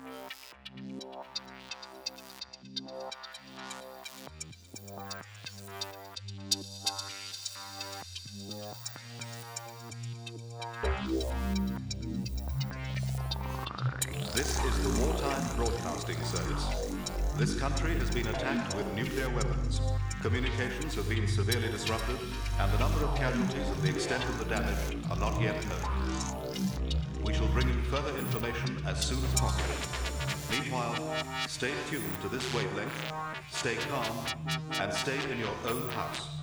This is the Wartime Broadcasting Service. This country has been attacked with nuclear weapons. Communications have been severely disrupted, and the number of casualties and the extent of the damage are not yet known. We shall bring you further information as soon as possible. Meanwhile, stay tuned to this wavelength, stay calm, and stay in your own house.